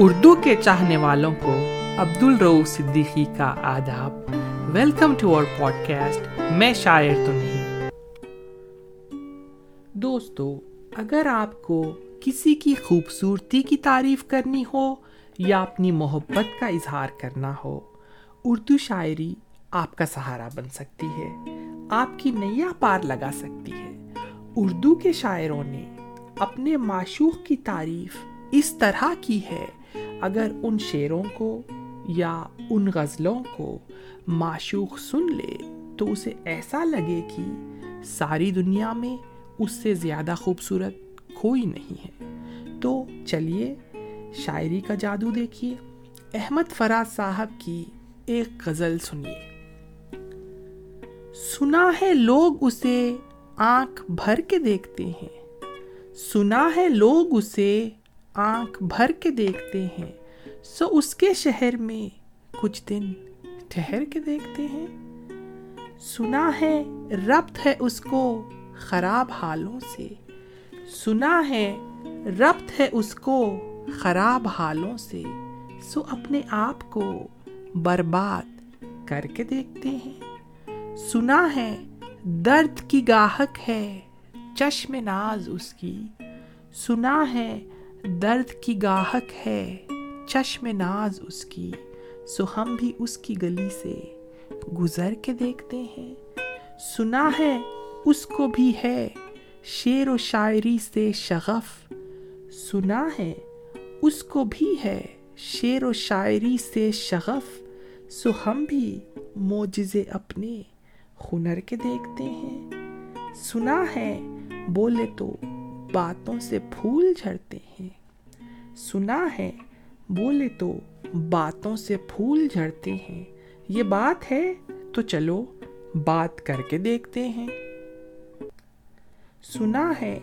اردو کے چاہنے والوں کو عبد الرو صدیقی کا آداب۔ Welcome to our podcast میں شاعر تو نہیں۔ دوستو، اگر آپ کو کسی کی خوبصورتی کی تعریف کرنی ہو یا اپنی محبت کا اظہار کرنا ہو، اردو شاعری آپ کا سہارا بن سکتی ہے، آپ کی نیا پار لگا سکتی ہے۔ اردو کے شاعروں نے اپنے معشوق کی تعریف اس طرح کی ہے۔ اگر ان شعروں کو یا ان غزلوں کو معشوق سن لے، تو اسے ایسا لگے کہ ساری دنیا میں اس سے زیادہ خوبصورت کوئی نہیں ہے۔ تو چلیے، شاعری کا جادو دیکھیے۔ احمد فراز صاحب کی ایک غزل سنیے۔ سنا ہے لوگ اسے آنکھ بھر کے دیکھتے ہیں۔ سنا ہے لوگ اسے آنکھ بھر کے دیکھتے ہیں۔ سو اس کے شہر میں کچھ دن ٹھہر کے دیکھتے ہیں۔ سنا ہے ربط ہے اس کو خراب حالوں سے۔ سنا ہے ربط ہے اس کو خراب حالوں سے۔ سو اپنے آپ کو برباد کر کے دیکھتے ہیں۔ سنا ہے درد کی گاہک ہے چشم ناز اس کی۔ سنا ہے درد کی گاہک ہے، چشم ناز اس کی، سو ہم بھی اس کی گلی سے گزر کے دیکھتے ہیں۔ سنا ہے اس کو بھی ہے، شعر و شاعری سے شغف۔ سنا ہے اس کو بھی ہے، شعر و شاعری سے شغف۔ سو ہم بھی موجزے اپنے ہنر کے دیکھتے ہیں۔ سنا ہے، بولے تو باتوں سے پھول جھڑتے ہیں۔ سنا ہے، بولے تو باتوں سے پھول جھڑتے ہیں۔ یہ بات ہے، تو چلو بات کر کے دیکھتے ہیں۔ سنا ہے،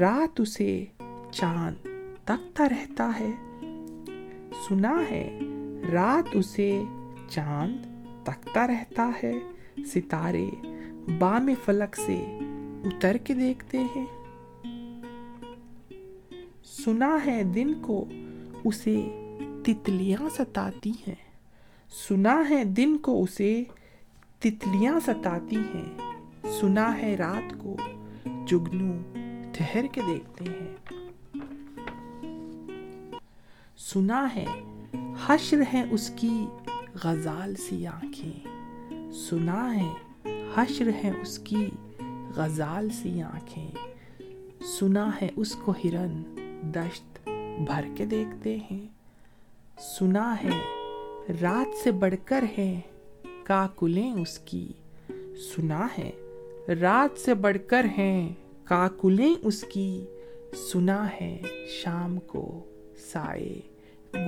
رات اسے چاند تکتا رہتا ہے۔ سنا ہے، رات اسے چاند تکتا رہتا ہے۔ ستارے بام فلک سے اتر کے دیکھتے ہیں۔ سنا ہے دن کو، اسے تتلیاں ستاتی ہیں۔ سنا ہے دن کو، اسے تتلیاں ستاتی ہیں۔ سنا ہے رات کو جگنو ٹھہر کے دیکھتے ہیں۔ سنا ہے، حشر ہے اس کی غزال سی آنکھیں۔ سنا ہے، حشر ہے اس کی غزال سی آنکھیں۔ سنا ہے اس کو ہرن دشت بھر کے دیکھتے ہیں۔ سنا ہے، رات سے بڑھ کر ہے کاکلیں اس کی۔ سنا ہے، رات سے بڑھ کر ہیں کاکلیں اس کی۔ سنا ہے، شام کو سائے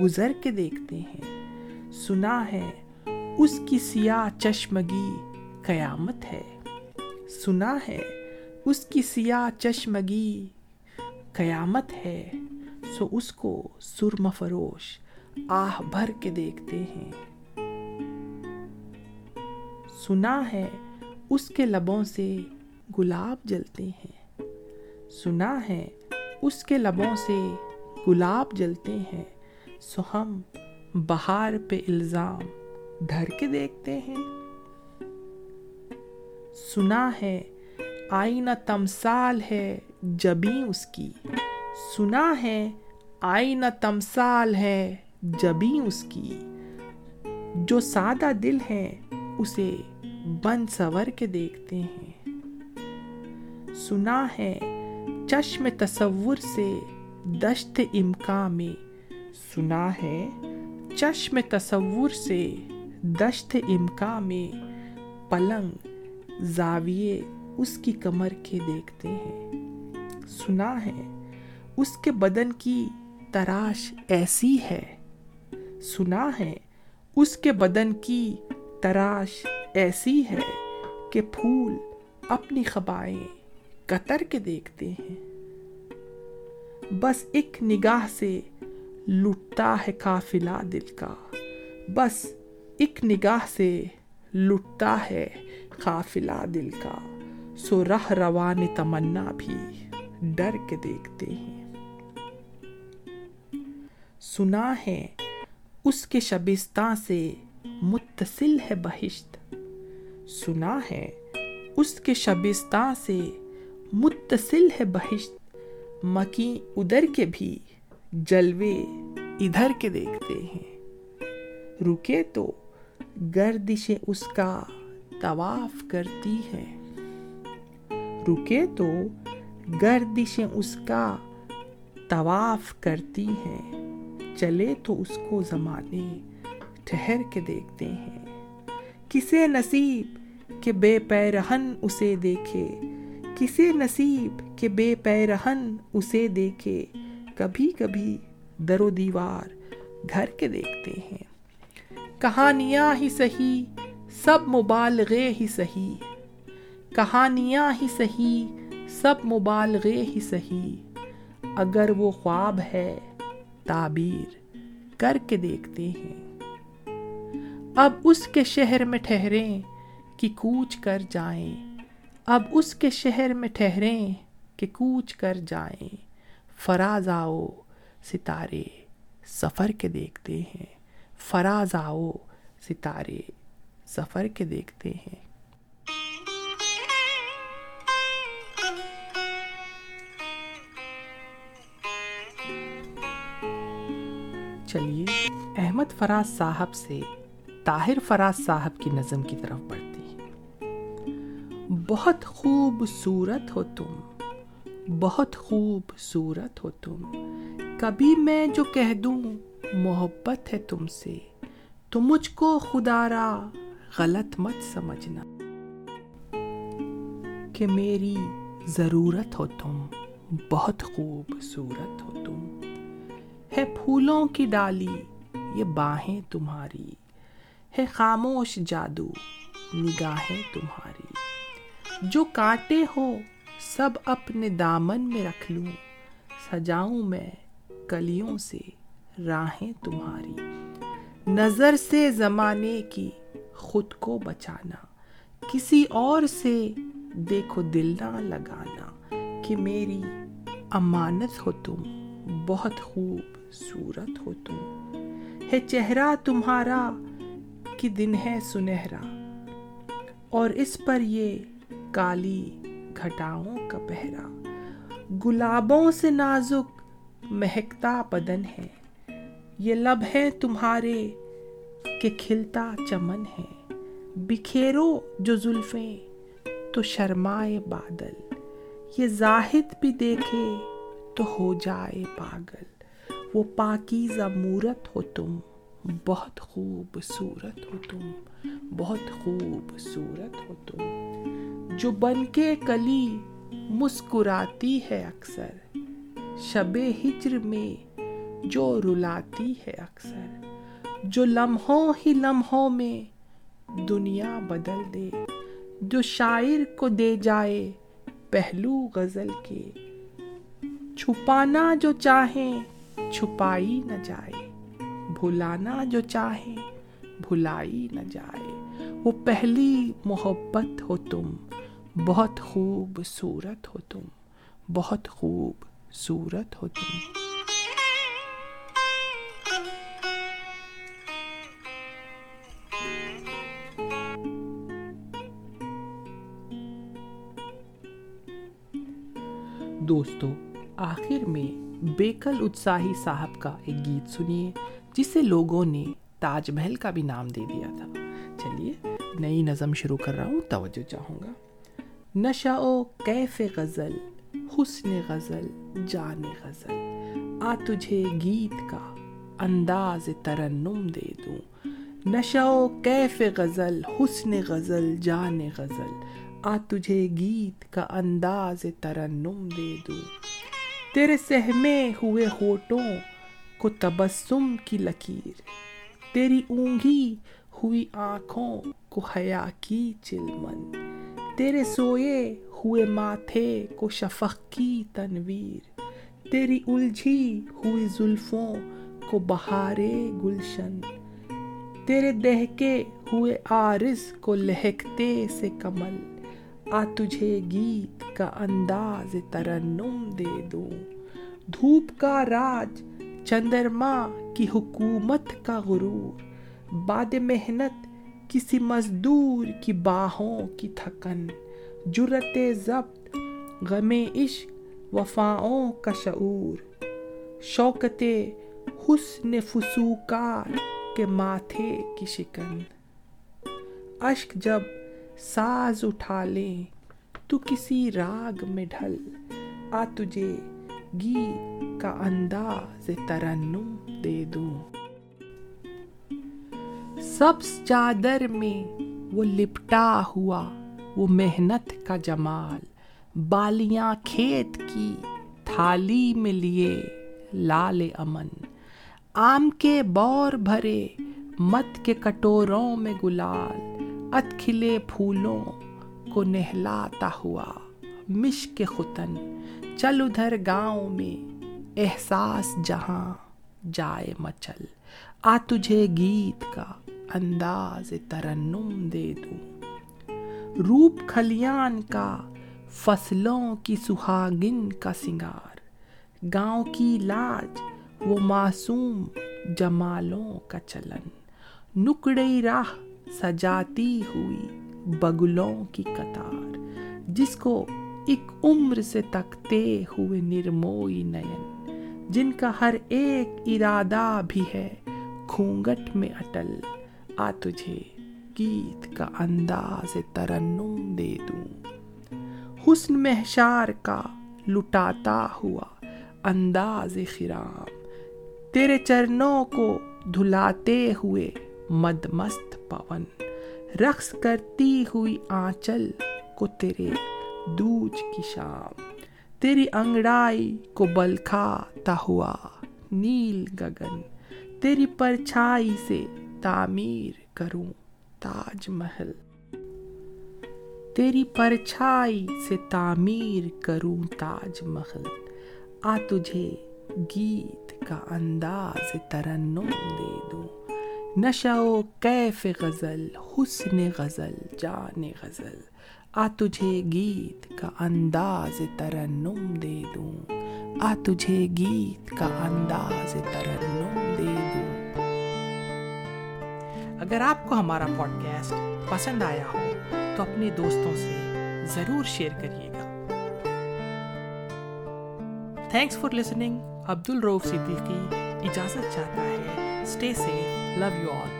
گزر کے دیکھتے ہیں۔ سنا ہے، اس کی سیاہ چشمگی قیامت ہے۔ سنا ہے، اس کی سیاہ چشمگی قیامت ہے، سو اس کو سرم فروش آہ بھر کے دیکھتے ہیں۔ سنا ہے اس کے لبوں سے گلاب جلتے ہیں۔ سنا ہے اس کے لبوں سے گلاب جلتے ہیں۔ سو ہم بہار پہ الزام دھر کے دیکھتے ہیں۔ سنا ہے آئینہ تمثال ہے جبیں اس کی۔ سنا ہے، آئینہ تمثال ہے جبیں اس کی۔ جو سادہ دل ہے، اسے بند سور کے دیکھتے ہیں۔ سنا ہے، چشم تصور سے دشت امکان میں۔ سنا ہے، چشم تصور سے دشت امکان میں۔ پلنگ زاویے اس کی کمر کے دیکھتے ہیں۔ سنا ہے۔ اس کے بدن کی تراش ایسی ہے۔ سنا ہے۔ اس کے بدن کی تراش ایسی ہے کہ پھول اپنی خبائیں قطر کے دیکھتے ہیں۔ بس ایک نگاہ سے لٹتا ہے قافلہ دل کا۔ بس ایک نگاہ سے لٹتا ہے قافلہ دل کا۔ سو رہ روان تمنا بھی۔ ڈر کے دیکھتے ہیں۔ سنا ہے، اس کے شبستہ سے متصل ہے بہشت۔ سنا ہے، اس کے شبستہ سے متصل ہے بہشت۔ مکی ادھر کے بھی جلوے ادھر کے دیکھتے ہیں۔ رکے تو گردش اس کا طواف کرتی ہے۔ رکے تو گردش اس کا طواف کرتی ہے چلے تو اس کو زمانے ٹھہر کے دیکھتے ہیں۔ کسے نصیب کہ بے پیرہن اسے دیکھے۔ کسے نصیب کہ بے پیرہن اسے دیکھے۔ کبھی کبھی در و دیوار گھر کے دیکھتے ہیں۔ کہانیاں ہی سہی سب مبالغے ہی سہی کہانیاں ہی سہی سب مبالغے ہی سہی اگر وہ خواب ہے تعبیر کر کے دیکھتے ہیں۔ اب اس کے شہر میں ٹھہریں کہ کوچ کر جائیں۔ اب اس کے شہر میں ٹھہریں کہ کوچ کر جائیں۔ فراز آؤ ستارے سفر کے دیکھتے ہیں۔ فراز آؤ ستارے سفر کے دیکھتے ہیں۔ چلیے، احمد فراز صاحب سے طاہر فراز صاحب کی نظم کی طرف بڑھتی ہیں۔ بہت خوبصورت ہو تم، بہت خوبصورت ہو تم۔ کبھی میں جو کہہ دوں، محبت ہے تم سے۔ تو مجھ کو خدا را غلط مت سمجھنا۔ کہ میری ضرورت ہو تم، بہت خوبصورت ہو تم۔ ہے پھولوں کی ڈالی، یہ باہیں تمہاری۔ ہے خاموش جادو، نگاہیں تمہاری۔ جو کانٹے ہو، سب اپنے دامن میں رکھ لوں۔ سجاؤں میں کلیوں سے راہیں تمہاری۔ نظر سے زمانے کی خود کو بچانا۔ کسی اور سے دیکھو دل نہ لگانا کہ میری امانت ہو تم۔ بہت خوب۔ صورت ہو تم۔ ہے چہرہ تمہارا کہ دن ہے سنہرا۔ اور اس پر یہ کالی گھٹاؤں کا پہرا۔ گلابوں سے نازک مہکتا بدن ہے۔ یہ لب ہے تمہارے کہ کھلتا چمن ہے۔ بکھیرو جو زلفیں تو شرمائے بادل۔ یہ زاہد بھی دیکھے تو ہو جائے پاگل۔ وہ پاکیزہ مورت ہو تم، بہت خوبصورت ہو تم، بہت خوبصورت ہو تم۔ جو بن کے کلی مسکراتی ہے اکثر، شب ہجر میں جو رلاتی ہے اکثر۔ جو لمحوں ہی لمحوں میں دنیا بدل دے، جو شاعر کو دے جائے پہلو غزل کے۔ چھپانا جو چاہیں چھپائی نہ جائے، بھلانا جو چاہے، بھلائی نہ جائے۔ وہ پہلی محبت ہو تم، بہت خوبصورت ہو تم، بہت خوب صورت ہو تم۔ دوستو، آخر میں بیکل اتساہی صاحب کا ایک گیت سنیے، جسے لوگوں نے تاج محل کا بھی نام دے دیا تھا۔ چلیے، نئی نظم شروع کر رہا ہوں، توجہ چاہوں گا۔ نشا او کیف غزل، حسن غزل، جان غزل۔ آ تجھے گیت کا انداز ترنم دے دوں۔ نشا او کیف غزل، حسن غزل، جان غزل۔ آ تجھے گیت کا انداز ترنم دے دوں۔ تیرے سہمے ہوئے ہوٹوں کو تبسم کی لکیر۔ تیری اونگھی ہوئی آنکھوں کو حیا کی چلمن۔ تیرے سوئے ہوئے ماتھے کو شفق کی تنویر۔ تیری الجھی ہوئی زلفوں کو بہارے گلشن۔ تیرے دہکے ہوئے آرز کو لہکتے سے کمل۔ آ تجھے گیت کا انداز ترنم دے دوں۔ دھوپ کا راج چندرما کی حکومت کا غرور۔ باد محنت کسی مزدور کی باہوں کی تھکن۔ جرت ضبط، غم عشق، وفاؤں کا شعور۔ شوکت حسن فسوکار کے ماتھے کی شکن۔ اشک جب ساز اٹھا لیں تو کسی راگ میں ڈھل۔ آ تجھے گیت کا انداز ترنم دے دوں۔ سبز چادر میں وہ لپٹا ہوا، وہ محنت کا جمال۔ بالیاں کھیت کی تھالی میں لیے لال امن۔ آم کے بور بھرے مت کے کٹوروں میں گلال۔ ات کھلے پھولوں کو نہلاتا ہوا۔ مشک ختن، چل ادھر گاؤں میں۔ احساس جہاں جائے مچل۔ آ تجھے گیت کا انداز ترنم دے دوں۔ روپ کھلیان کا، فصلوں کی سہاگن کا سنگار۔ گاؤں کی لاج، وہ معصوم جمالوں کا چلن۔ نکڑی راہ سجاتی ہوئی بگلوں کی قطار، جس کو ایک عمر سے تکتے ہوئے نرموئی نین، جن کا ہر ایک ارادہ بھی ہے کھونگٹ میں اٹل۔ آ تجھے گیت کا انداز ترنم دے دوں۔ حسن محشار کا لٹاتا ہوا انداز خرام، تیرے چرنوں کو دھلاتے ہوئے مد مست پون۔ رقص کرتی ہوئی آنچل کو تیرے دوج کی شام۔ تیری انگڑائی کو بلکھاتا ہوا نیل گگن۔ تیری پرچھائی سے تعمیر کروں تاج محل۔ تیری پرچھائی سے تعمیر کروں تاج محل۔ آ تجھے گیت کا انداز ترنم دے دوں۔ نشہ و کیف غزل، حسن غزل، جان غزل۔ آ تجھے گیت کا انداز ترنم دے دوں۔ آ تجھے گیت کا انداز ترنم دے دوں۔ اگر آپ کو ہمارا پوڈ کاسٹ پسند آیا ہو، تو اپنے دوستوں سے ضرور شیئر کریے گا۔ تھینکس فار لسننگ عبد الروف صدیقی اجازت چاہتا ہے۔ اسٹے سے لو یو آل